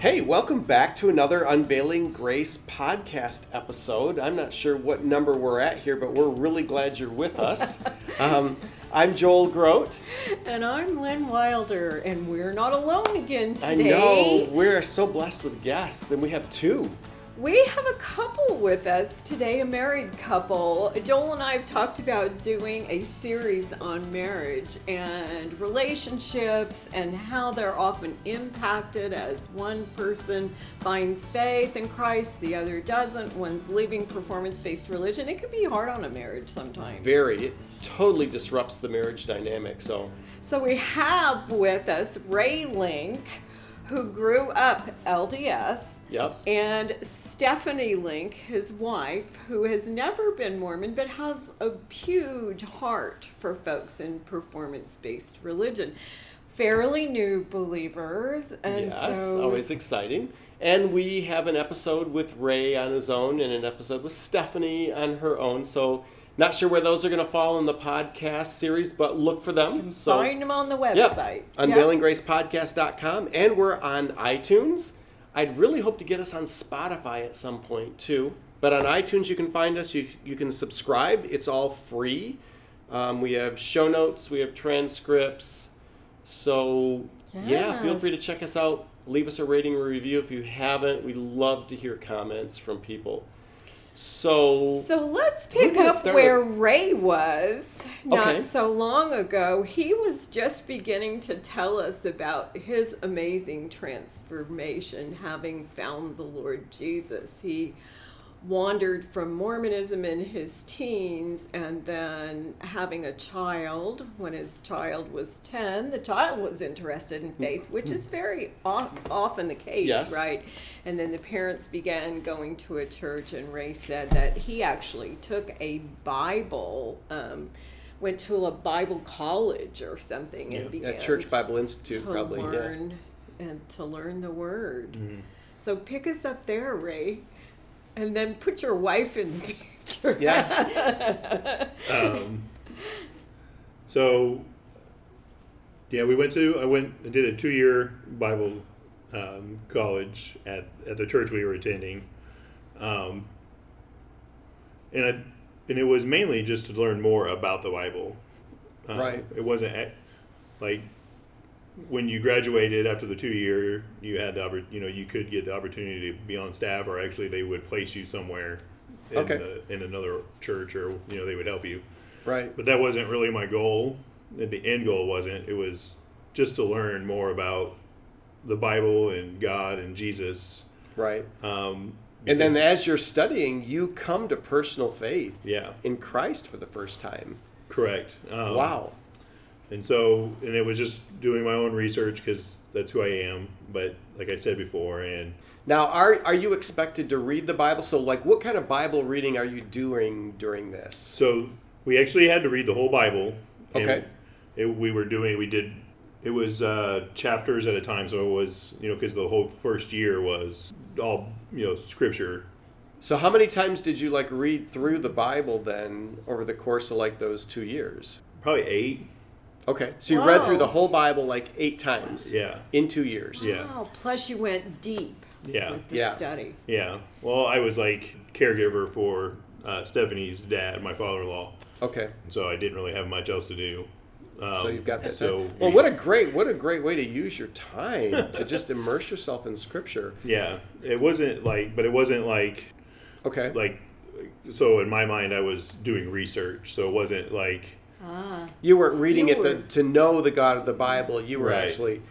Hey, welcome back to another Unveiling Grace podcast episode. I'm not sure what number we're at here, but we're really glad you're with us. Um, I'm Joel Groat. And I'm Lynn Wilder, and we're not alone again today. I know we're so blessed with guests, and we have two. We have a couple with us today, a married couple. Joel and I have talked about doing a series on marriage and relationships and how they're often impacted as one person finds faith in Christ, the other doesn't. One's leaving performance based religion. It can be hard on a marriage sometimes. Very. It totally disrupts the marriage dynamic. So, So we have with us Ray Link, who grew up LDS. Yep. And Stephanie Link, his wife, who has never been Mormon but has a huge heart for folks in performance based religion. Fairly new believers. And yes, so always exciting. And we have an episode with Ray on his own and an episode with Stephanie on her own. So, not sure where those are going to fall in the podcast series, but look for them. So, find them on the website. Yep. website. UnveilingGracePodcast.com. And we're on iTunes. I'd really hope to get us on Spotify at some point too. But on iTunes, you can find us. You, you can subscribe. It's all free. Um, we have show notes. We have transcripts. So, yeah, feel free to check us out. Leave us a rating or review if you haven't. We love to hear comments from people. So, So let's pick up where with- Ray was not Okay. so long ago. He was just beginning to tell us about his amazing transformation, having found the Lord Jesus. He wandered from Mormonism in his teens and then having a child when his child was 10 the child was interested in faith which is very often the case Yes. right and then the parents began going to a church and ray said that he actually took a bible um, went to a bible college or something and Yeah, began at Church Bible Institute, to probably, yeah. learn and to learn the word Mm-hmm. so pick us up there ray and then put your wife in the picture yeah. um, so yeah we went to i went i did a two-year bible um, college at, at the church we were attending um, and I, and it was mainly just to learn more about the bible um, Right. it wasn't at, like when you graduated after the two year you had the you know you could get the opportunity to be on staff or actually they would place you somewhere in, Okay. the, in another church or you know they would help you Right. but that wasn't really my goal. The end goal wasn't. It was just to learn more about the Bible and God and Jesus. Right. Um, And then as you're studying, you come to personal faith yeah, in Christ for the first time. correct. Um, Wow. And so, and it was just doing my own research because that's who I am. But like I said before, and Now, are are you expected to read the Bible? So, like, what kind of Bible reading are you doing during this? so we actually had to read the whole Bible. and Okay. It, we were doing. We did. It was uh, chapters at a time, so it was you know because the whole first year was all you know scripture So, how many times did you like read through the Bible then over the course of like those two years? probably eight. Okay, so you read through the whole Bible like eight times. Yeah. In two years. Yeah. Wow, plus you went deep Yeah. with the Yeah. study. Yeah. Well, I was like caregiver for uh, Stephanie's dad, my father-in-law, Okay. so I didn't really have much else to do. Um, So you've got that. So time. Well, what a great what a great way to use your time to just immerse yourself in Scripture. yeah. It wasn't like, but it wasn't like Okay. like. So in my mind, I was doing research, so it wasn't like Ah, You weren't reading You it to, were- to know the God of the Bible. You were Right. actually.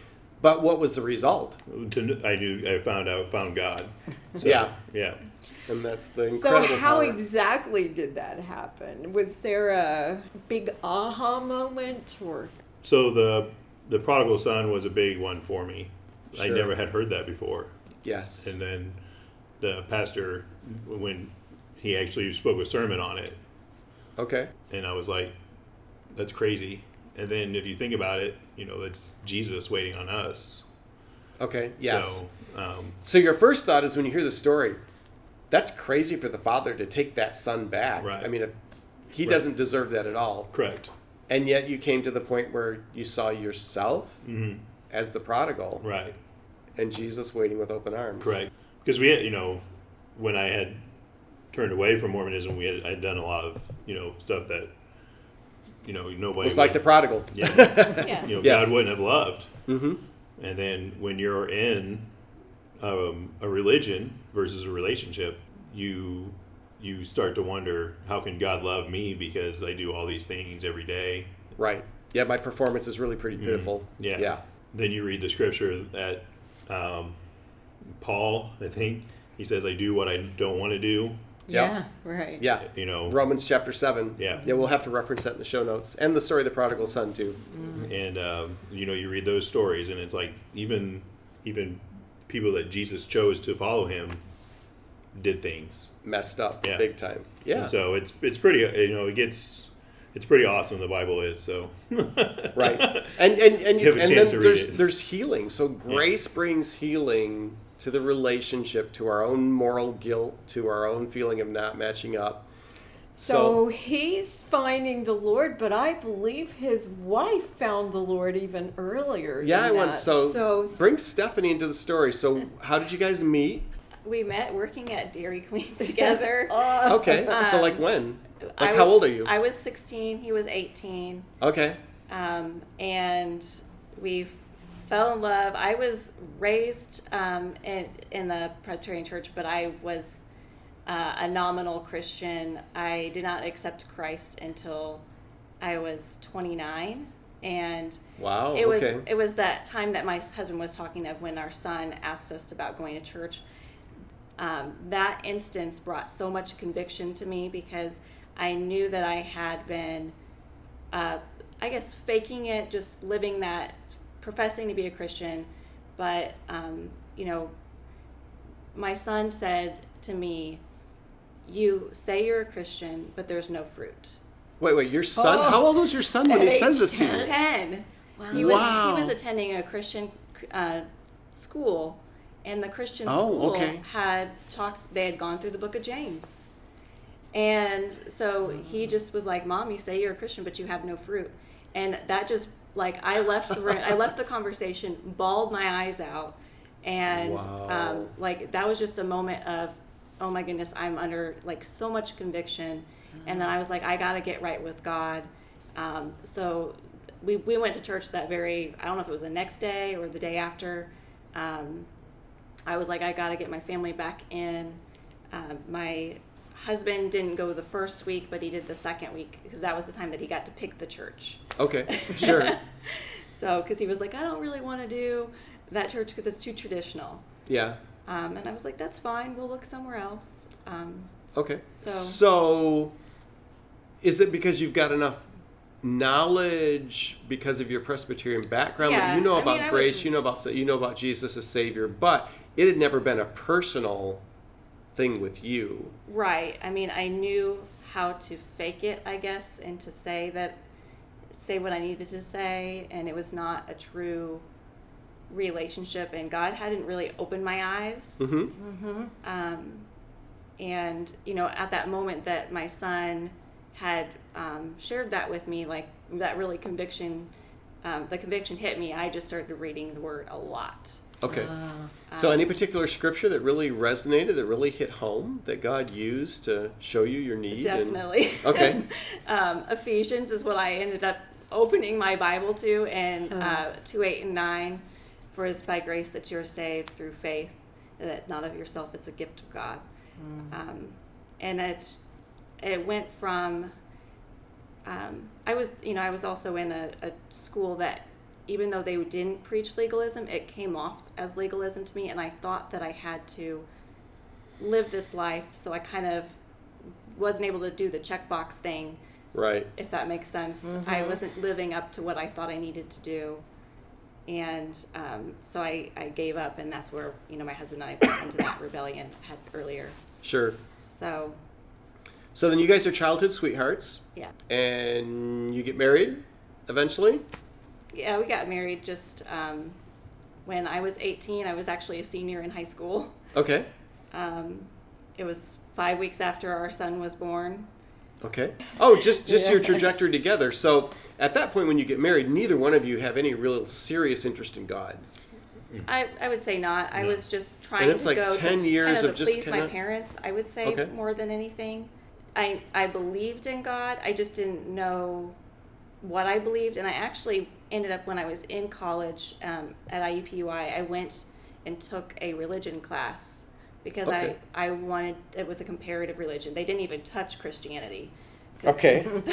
But what was the result? to. I knew I found out found God. So, Yeah. Yeah. And that's the incredible. so how power. exactly did that happen? Was there a big aha moment or So the the prodigal son was a big one for me. Sure. I never had heard that before. Yes. And then the pastor, when he actually spoke a sermon on it, okay. and I was like, "That's crazy." And then if you think about it, you know, it's Jesus waiting on us. Okay. Yes. So, um, So your first thought is when you hear the story, that's crazy for the father to take that son back. Right. I mean, if, he Right. doesn't deserve that at all. correct. And yet you came to the point where you saw yourself hmm as the prodigal Right. and Jesus waiting with open arms. Correct. Because we had, you know, when I had turned away from Mormonism, we had I'd done a lot of, you know, stuff that, you know, nobody. It's like the prodigal. Yeah. Yeah. you know, Yes. God wouldn't have loved. Mm-hmm. And then when you're in um, a religion versus a relationship, you you start to wonder how can God love me because I do all these things every day. Right. Yeah, my performance is really pretty pitiful. Mm-hmm. Yeah. Yeah. Then you read the scripture that um, Paul, I think, he says, "I do what I don't want to do." Yeah. Yeah, right. Yeah. You know, Romans chapter 7. Yeah. Yeah, we'll have to reference that in the show notes. And the story of the prodigal son, too. and um, you know you read those stories and it's like even even people that jesus chose to follow him did things Messed up Yeah. big time. Yeah. and so it's it's pretty you know it gets it's pretty awesome the bible is so right and and and, You have a and then there's it. there's healing so grace brings healing to the relationship to our own moral guilt to our own feeling of not matching up So he's finding the Lord, but I believe his wife found the Lord even earlier. yeah than i want so, so bring stephanie into the story so how did you guys meet We met working at Dairy Queen together. Uh, okay so Um, like when like I how was- old are you I was 16. He was 18. okay um, and we fell in love. I was raised um, in in the Presbyterian Church, but I was uh, a nominal Christian. I did not accept Christ until I was 29, and wow it was okay it was that time that my husband was talking of when our son asked us about going to church. Um, that instance brought so much conviction to me because I knew that I had been, uh, I guess, faking it, just living that, professing to be a Christian, but um, you know, my son said to me, "You say you're a Christian, but there's no fruit." wait wait your son Oh. how old was your son when he At says this to you 10? Ten. He was Wow. he was attending a Christian uh, school, and the Christian Oh, school okay. had talked. They had gone through the Book of James, and so he just was like, "Mom, you say you're a Christian, but you have no fruit," and that just like I left the room. I left the conversation, bawled my eyes out, and Wow. um, like that was just a moment of, oh my goodness, I'm under like so much conviction, and then I was like, I got to get right with God. Um, so we, we went to church that very i don't know if it was the next day or the day after um, i was like i got to get my family back in um, my husband didn't go the first week but he did the second week because that was the time that he got to pick the church. Okay sure. So because he was like i don't really want to do that church because it's too traditional. Yeah. Um, and i was like that's fine we'll look somewhere else. Um, Okay. So- so is it because you've got enough knowledge because of your Presbyterian background Yeah, you know I about mean, grace, was- you know about you know about Jesus as Savior, but it had never been a personal thing with you. Right. I mean, I knew how to fake it, I guess, and to say that, say what I needed to say, and it was not a true relationship. And God hadn't really opened my eyes. Mm-hmm. Um, and you know, at that moment that my son had um, shared that with me, like that really conviction, um, the conviction hit me. I just started reading the Word a lot. Okay. Ah. so Um, any particular scripture that really resonated, that really hit home, that God used to show you your need? and- Definitely. Okay. um, Ephesians is what I ended up opening my Bible to, and uh, 2 8 and 9. For it is by grace that you are saved through faith, that not of yourself, it's a gift of God. Um, and it, it went from, um, I was, you know, I was also in a, a school that even though they didn't preach legalism, it came off as legalism to me, and I thought that I had to live this life, so I kind of wasn't able to do the checkbox thing, Right. if that makes sense. I wasn't living up to what I thought I needed to do, and um, so I, I gave up, and that's where you know my husband and I went into that rebellion had earlier. Sure. So So then you guys are childhood sweethearts, yeah, and you get married eventually. yeah, we got married just um, when I was 18. I was actually a senior in high school. Okay. Um, it was five weeks after our son was born. Okay. Oh, just just your trajectory together. So at that point, when you get married, neither one of you have any real serious interest in God. I, I would say not. I No. was just trying it's to like go 10 to years kind of, of just please my kinda- parents. I would say Okay. more than anything. I I believed in God. I just didn't know what I believed, and I actually ended up when I was in college um, at IUPUI. I went and took a religion class because Okay. I I wanted it was a comparative religion. They didn't even touch Christianity. Okay.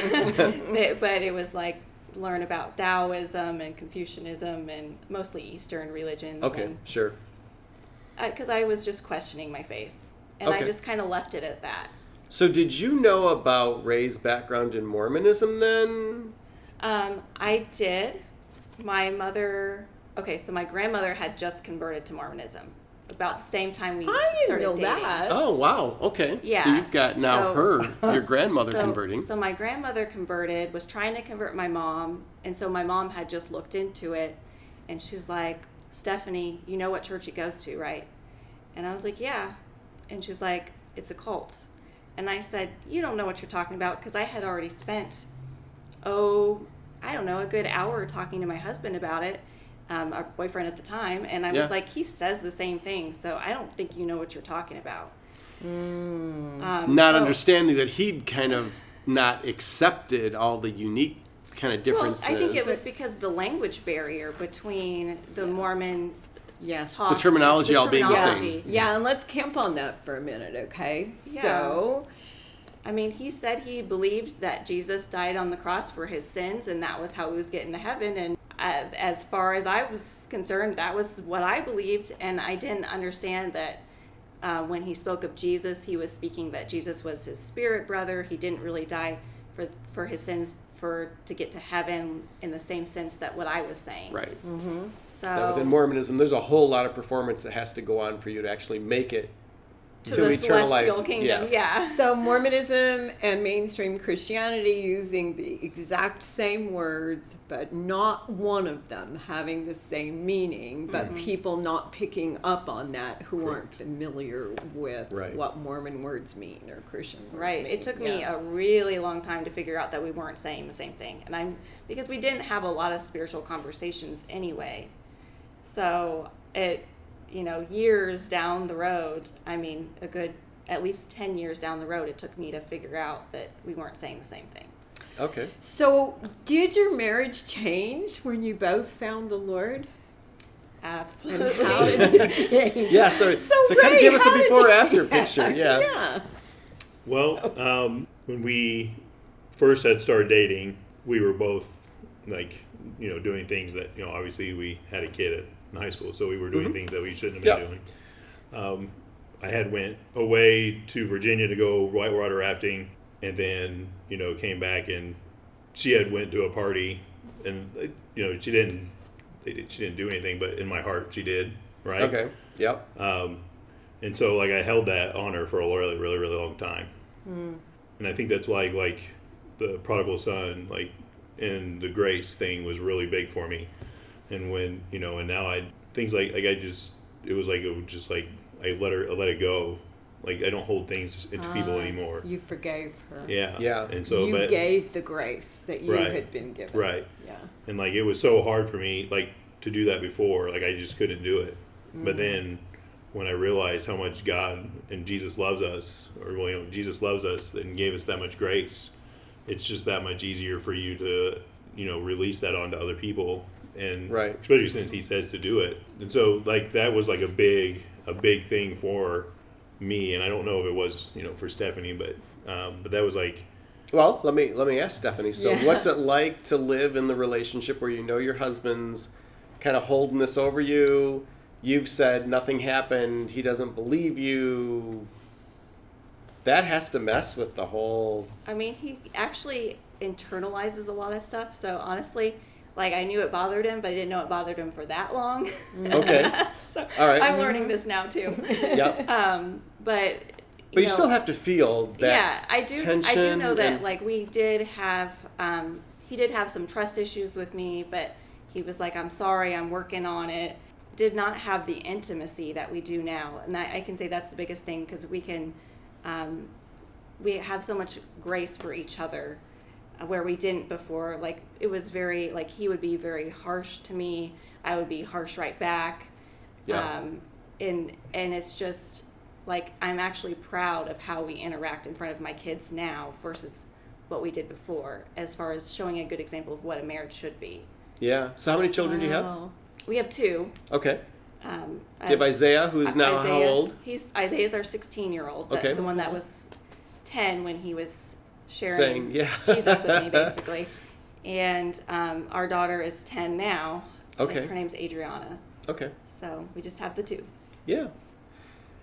they- but it was like learn about Taoism and Confucianism and mostly Eastern religions. okay. And Sure. because I was just questioning my faith, and I just kind of left it at that. So did you know about Ray's background in Mormonism then? Um, I did. My mother. Okay, so my grandmother had just converted to Mormonism about the same time we I didn't started know dating. that. Oh wow. Okay. Yeah. So you've got now So- her, your grandmother so, converting. So my grandmother converted, was trying to convert my mom, and so my mom had just looked into it, and she's like, Stephanie, you know what church he goes to, right? And I was like, yeah. And she's like, it's a cult. And I said, you don't know what you're talking about, because I had already spent, oh, I don't know, a good hour talking to my husband about it, um, our boyfriend at the time, and I Yeah. was like, he says the same thing, so I don't think you know what you're talking about. Um, not so- understanding that he'd kind of not accepted all the unique kind of differences. Well, I think it was because the language barrier between the Mormon Yeah. talk, The terminology all being the same. terminology. Yeah, and let's camp on that for a minute, okay? Yeah. So, I mean, he said he believed that Jesus died on the cross for his sins, and that was how he was getting to heaven. And uh, as far as I was concerned, that was what I believed, and I didn't understand that. Uh, when he spoke of Jesus, he was speaking that Jesus was his spirit brother. He didn't really die for for his sins for to get to heaven in the same sense that what I was saying. right. So Now, within Mormonism, there's a whole lot of performance that has to go on for you to actually make it to, the celestial kingdom, Yes. yeah. so Mormonism and mainstream Christianity using the exact same words, but not one of them having the same meaning, but Mm-hmm. people not picking up on that who aren't familiar with Right. what Mormon words mean or Christian words Right. mean. It took me Yeah. a really long time to figure out that we weren't saying the same thing. And I'm because we didn't have a lot of spiritual conversations anyway. So it you know, years down the road, I mean, a good at least 10 years down the road, it took me to figure out that we weren't saying the same thing. Okay. So, did your marriage change when you both found the Lord? Absolutely. how did it change? Yeah. So, so, So, kind of Ray, give us a before you- after picture. Yeah. Yeah. Well, um, when we first had started dating, we were both like, you know, doing things that you know. Obviously, we had a kid at, in high school, so we were doing Mhm. things that we shouldn't have been Yep. doing. Um, I had went away to Virginia to go whitewater rafting, and then you know came back and she had went to a party, and you know she didn't. They did, she didn't do anything, but in my heart she did. Right. Okay. Yep. Um, and so like I held that on her for a really, really, really long time. And I think that's why like the prodigal son, like and the grace thing was really big for me. And when you know, and now I things like like I just it was like it was just like I let her I let it go. Like I don't hold things into people Ah, anymore. You forgave her. Yeah. Yeah. And so you but gave the grace that you Right. had been given. right. Yeah. and like it was so hard for me like to do that before like i just couldn't do it but then when i realized how much god and jesus loves us or well, you know jesus loves us and gave us that much grace it's just that much easier for you to you know release that onto other people and Right. especially since he says to do it and so like that was like a big a big thing for me and i don't know if it was you know for stephanie but um, but that was like Well, let me let me ask Stephanie. So, Yeah. what's it like to live in the relationship where you know your husband's kind of holding this over you? You've said nothing happened. He doesn't believe you. That has to mess with the whole. I mean, he actually internalizes a lot of stuff. So honestly, like I knew it bothered him, but I didn't know it bothered him for that long. Okay. so All right. I'm learning this now too. Yep. Um, but But you know, still have to feel that. yeah, I do. I do know that and- like we did have um, he did have some trust issues with me, but he was like, "I'm sorry, I'm working on it." Did not have the intimacy that we do now, and I, I can say that's the biggest thing because we can um, we have so much grace for each other where we didn't before. Like it was very like he would be very harsh to me, I would be harsh right back. Yeah. Um, and and it's just like I'm actually proud of how we interact in front of my kids now versus what we did before, as far as showing a good example of what a marriage should be. Yeah. So how many children do you have? We have two. Okay. Um, Do you have Isaiah, who's now how old? He's Isaiah's our 16 year old, the, Okay. the one that was 10 when he was sharing Saying, yeah. Jesus with me, basically. And um, our daughter is 10 now. and Okay. Her name's Adriana. Okay. So we just have the two. Yeah.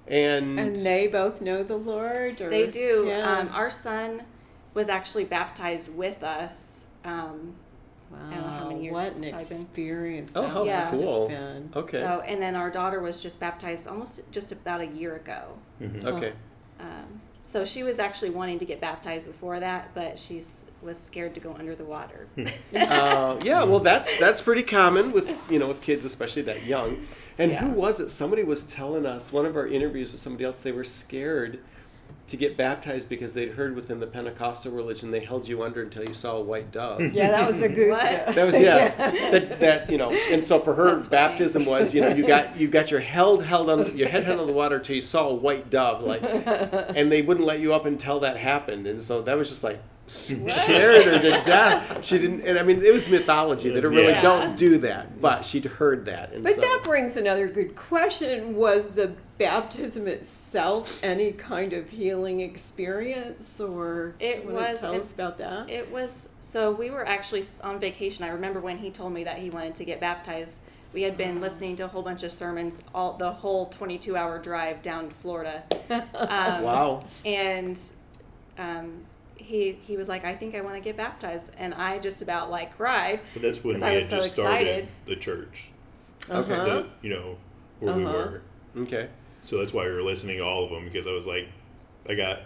And, And they both know the Lord? Or? They do. Yeah. Um, our son was actually baptized with us. Um, wow. don't know how many years what an it's been. experience. Oh, how Yeah. cool. Okay. So, and then our daughter was just baptized almost just about a year ago. Mhm. okay. Um, so she was actually wanting to get baptized before that, but she was scared to go under the water. uh, yeah, well, that's that's pretty common with you know with kids, especially that young. And who was it? Somebody was telling us one of our interviews with somebody else. They were scared to get baptized because they'd heard within the Pentecostal religion they held you under until you saw a white dove. Yeah, that was a goose. What? That was yes. that, that you know, and so for her, That's funny. baptism was you know you got you got your held held on your head held on the water till you saw a white dove, like, and they wouldn't let you up until that happened, and so that was just like scared her to death. She didn't, and I mean it was mythology that it really Yeah. don't do that, but she'd heard that, and But so that brings another good question. Was the baptism itself any kind of healing experience, or It do you wanna was- Tell it- us about that. It was so we were actually on vacation. I remember when he told me that he wanted to get baptized. We had been listening to a whole bunch of sermons all the whole 22 hour drive down to Florida. Um, wow, And um, he he was like, I think I want to get baptized, and I just about like cried. But that's when 'Cause we I had was so just started excited. the church. okay, Uh-huh. The, you know, where we Uh-huh. were. okay, So that's why we were listening to all of them because I was like, I got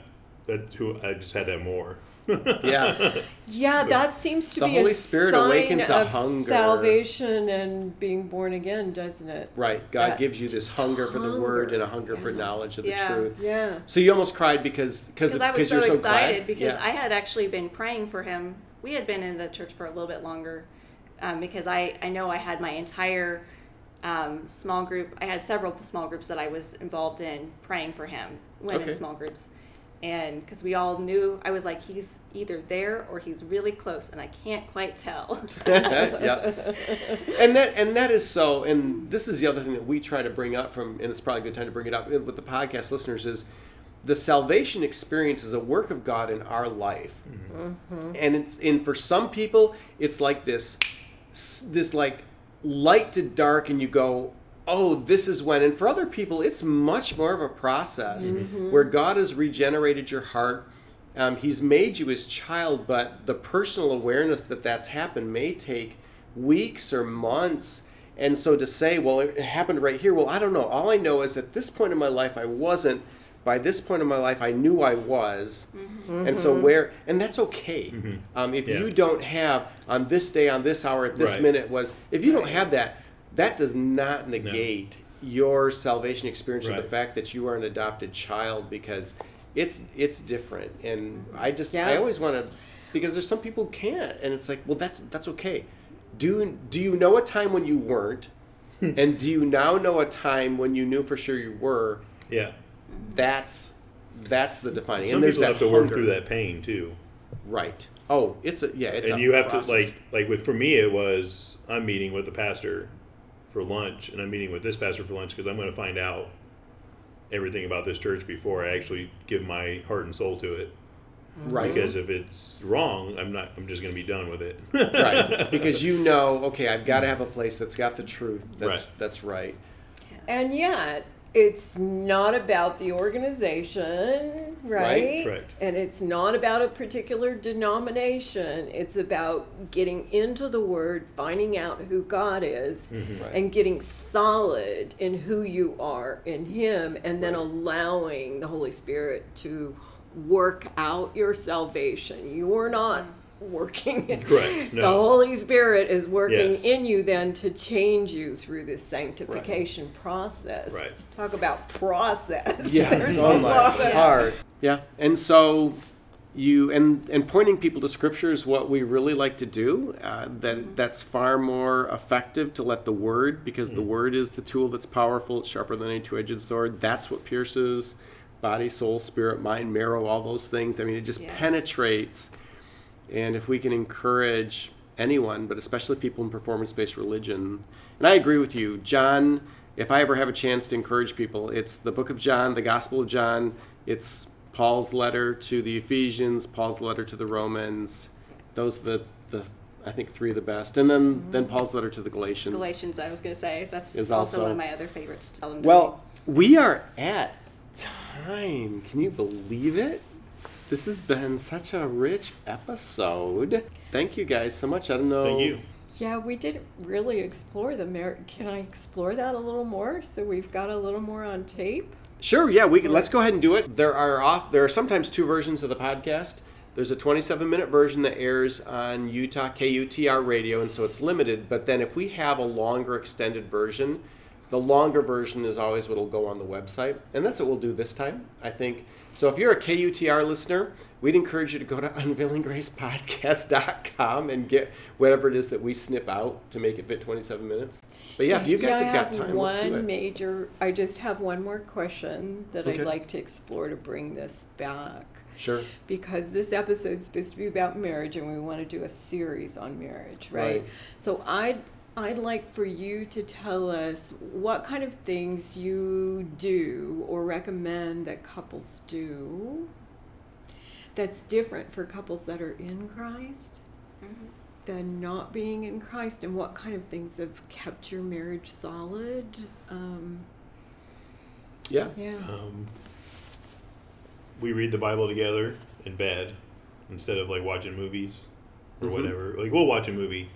that. Who I just had that more. Yeah, Yeah, that seems to be The be Holy a Spirit sign awakens a of hunger. salvation and being born again, doesn't it? right. God That gives you this hunger for the word and a hunger for knowledge of the truth. Yeah. So you almost cried because because because I was so you're so excited glad? because Yeah. I had actually been praying for him. We had been in the church for a little bit longer um, because I, I know I had my entire um, small group. I had several small groups that I was involved in praying for him, women Okay. small groups. And because we all knew, I was like, he's either there or he's really close, and I can't quite tell. yeah. And that and that is so. And this is the other thing that we try to bring up from, and it's probably a good time to bring it up with the podcast listeners is the salvation experience is a work of God in our life, mm-hmm. and it's and for some people it's like this, this like light to dark, and you go. Oh, this is when. And for other people, it's much more of a process where God has regenerated your heart. Um, he's made you his child, but the personal awareness that that's happened may take weeks or months. And so to say, well, it happened right here, well, I don't know. All I know is at this point in my life, I wasn't. By this point in my life, I knew I was. And so where, and that's okay. Um, if Yeah. you don't have on this day, on this hour, at this Right. minute was, if you don't have that, that does not negate your salvation experience or the fact that you are an adopted child because it's it's different. And i just i always want to because there's some people who can't and it's like well that's that's okay. Do do you know a time when you weren't? And do you now know a time when you knew for sure you were? Yeah. that's that's the defining Some and there's people that have to work through that pain too. right. Oh it's a yeah it's and a you have process. to like like with for me it was I'm meeting with the pastor for lunch and I'm meeting with this pastor for lunch because I'm going to find out everything about this church before I actually give my heart and soul to it. Mm-hmm. right Because if it's wrong, I'm not. I'm just going to be done with it. right because you know okay i've got to have a place that's got the truth that's Right. that's right And yet, it's not about the organization, right? Right, correct. And it's not about a particular denomination. It's about getting into the Word, finding out who God is, mm-hmm. Right. and getting solid in who you are in Him, and then allowing the Holy Spirit to work out your salvation. You're not working it. Correct, The. Holy Spirit is working Yes. in you then to change you through this sanctification process. Right. Talk about process. Yeah, There's a my lot of- heart. Yeah, and so you and and pointing people to Scripture is what we really like to do. Uh, that that's far more effective to let the Word, because the Word is the tool that's powerful. It's sharper than any two-edged sword. That's what pierces body, soul, spirit, mind, marrow, all those things. I mean, it just Yes. penetrates. And if we can encourage anyone, but especially people in performance based religion, and I agree with you, John, if I ever have a chance to encourage people, it's the book of John, the Gospel of John, it's Paul's letter to the Ephesians, Paul's letter to the Romans. Those are the, the I think three of the best. And then, mm-hmm. then Paul's letter to the Galatians. Galatians, I was going to say. That's Is also, also- one of my other favorites to tell them to Well, we are at time. Can you believe it? This has been such a rich episode. Thank you guys so much. I don't know. Thank you. Yeah, we didn't really explore the merit. Can I explore that a little more so we've got a little more on tape? Sure, yeah, we can. Let's go ahead and do it. There are off. There are sometimes two versions of the podcast. There's a 27 minute version that airs on Utah KUTR radio, and so it's limited. But then if we have a longer extended version, the longer version is always what'll go on the website, and that's what we'll do this time. I think. So if you're a KUTR listener, we'd encourage you to go to unveilinggracepodcast.com and get whatever it is that we snip out to make it fit 27 minutes. But yeah, if you guys Yeah, have I got time, one let's do it. major. I just have one more question that Okay. I'd like to explore to bring this back. Sure. because this episode is supposed to be about marriage and we want to do a series on marriage right, Right. so i'd i'd like for you to tell us what kind of things you do or recommend that couples do that's different for couples that are in christ Mhm. than not being in christ and what kind of things have kept your marriage solid um, Yeah. yeah Um, we read the Bible together in bed instead of like watching movies or Mhm. whatever. Like we'll watch a movie,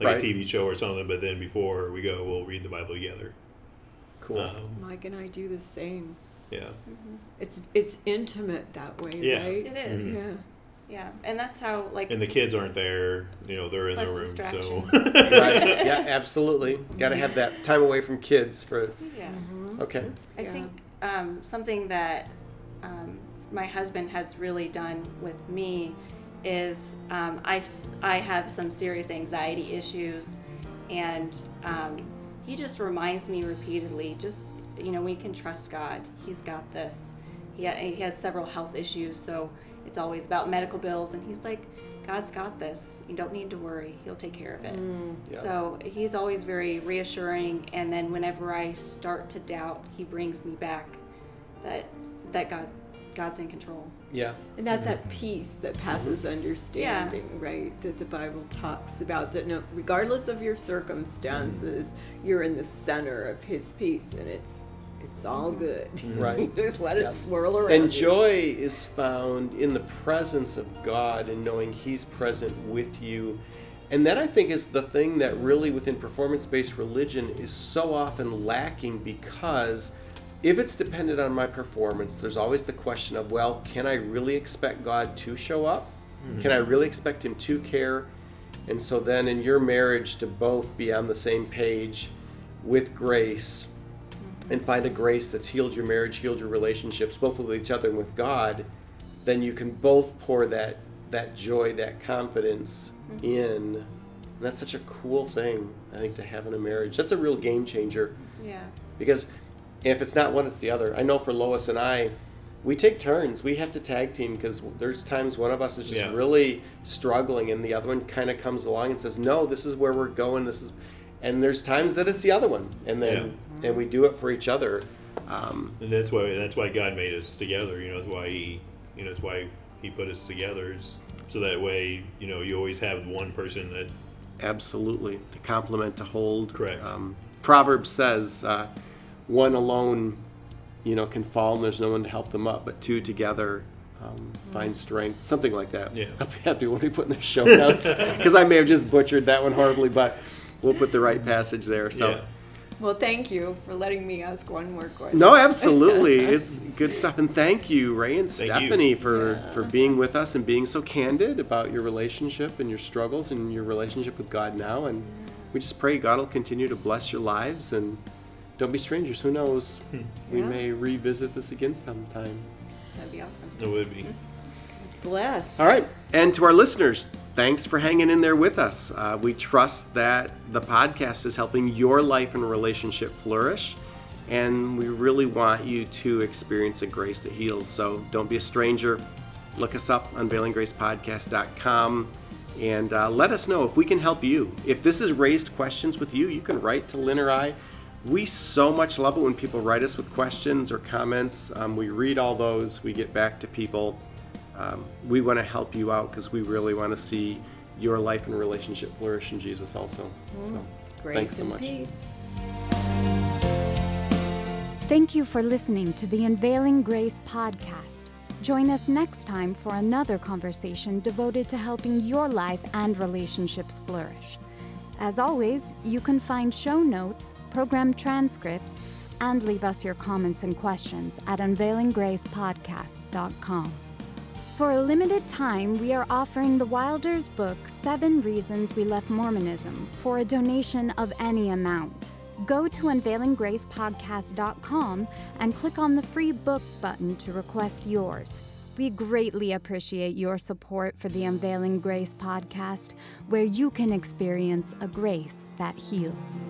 like Right. a TV show or something, but then before we go, we'll read the Bible together. Cool. Um, mike and i do the same yeah. it's it's intimate that way Yeah. right It is. yeah Yeah, and that's how like And the kids aren't there. You know, they're in Less their room. So right. Yeah, absolutely. Got to have that time away from kids for. yeah. Okay. I Yeah. think um, something that um, my husband has really done with me is um, I, s- I have some serious anxiety issues, and um, he just reminds me repeatedly just, you know, we can trust God. He's got this. He, ha- he has several health issues, so it's always about medical bills, and he's like, God's got this. You don't need to worry. He'll take care of it. Yeah. So he's always very reassuring, and then whenever I start to doubt, he brings me back that that God God's in control. Yeah. And that's that peace that passes understanding, right? That the Bible talks about that no regardless of your circumstances, you're in the center of his peace and it's it's all good. Mm-hmm. Right. Just let Yeah. it swirl around. And you. joy is found in the presence of God and knowing He's present with you. And that I think is the thing that really within performance based religion is so often lacking because if it's dependent on my performance, there's always the question of, well, can I really expect God to show up? Hmm. Can I really expect Him to care? And so then in your marriage to both be on the same page with grace mm-hmm. and find a grace that's healed your marriage, healed your relationships, both with each other and with God, then you can both pour that that joy, that confidence mm-hmm. in. And that's such a cool thing, I think, to have in a marriage. That's a real game changer Yeah. because if it's not one, it's the other. I know for Lois and I, we take turns. We have to tag team because there's times one of us is just Yeah. really struggling, and the other one kind of comes along and says, "No, this is where we're going. This is," and there's times that it's the other one, and then and we do it for each other. Um, And that's why that's why God made us together. You know, that's why He, you know, that's why He put us together, is so that way, you know, you always have one person that absolutely, to complement, to hold. Correct. Um, Proverbs says, uh, "One alone you know, can fall and there's no one to help them up, but two together um, find strength, something like that. Yeah. I'll be happy when we put in the show notes because I may have just butchered that one horribly, but we'll put the right passage there. So. Yeah. Well, thank you for letting me ask one more question. No, absolutely. it's good stuff. And thank you, Ray and Thank Stephanie, you. for, Yeah. for being with us and being so candid about your relationship and your struggles and your relationship with God now. And we just pray God will continue to bless your lives and don't be strangers. Who knows? We Yeah. may revisit this again sometime. That'd be awesome. It would be. Bless. All right. And to our listeners, thanks for hanging in there with us. Uh, we trust that the podcast is helping your life and relationship flourish. And we really want you to experience a grace that heals. So don't be a stranger. Look us up, unveilinggracepodcast.com, and uh, let us know if we can help you. If this has raised questions with you, you can write to Lynn or I. We so much love it when people write us with questions or comments. Um, we read all those, we get back to people um, we want to help you out because we really want to see your life and relationship flourish in Jesus also. So, Grace thanks so and much. peace. Thank you for listening to the Unveiling Grace podcast. Join us next time for another conversation devoted to helping your life and relationships flourish. As always, you can find show notes, program transcripts, and leave us your comments and questions at unveilinggracepodcast.com. For a limited time, we are offering the Wilders book, Seven Reasons We Left Mormonism, for a donation of any amount. Go to unveilinggracepodcast.com and click on the free book button to request yours. We greatly appreciate your support for the Unveiling Grace podcast, where you can experience a grace that heals.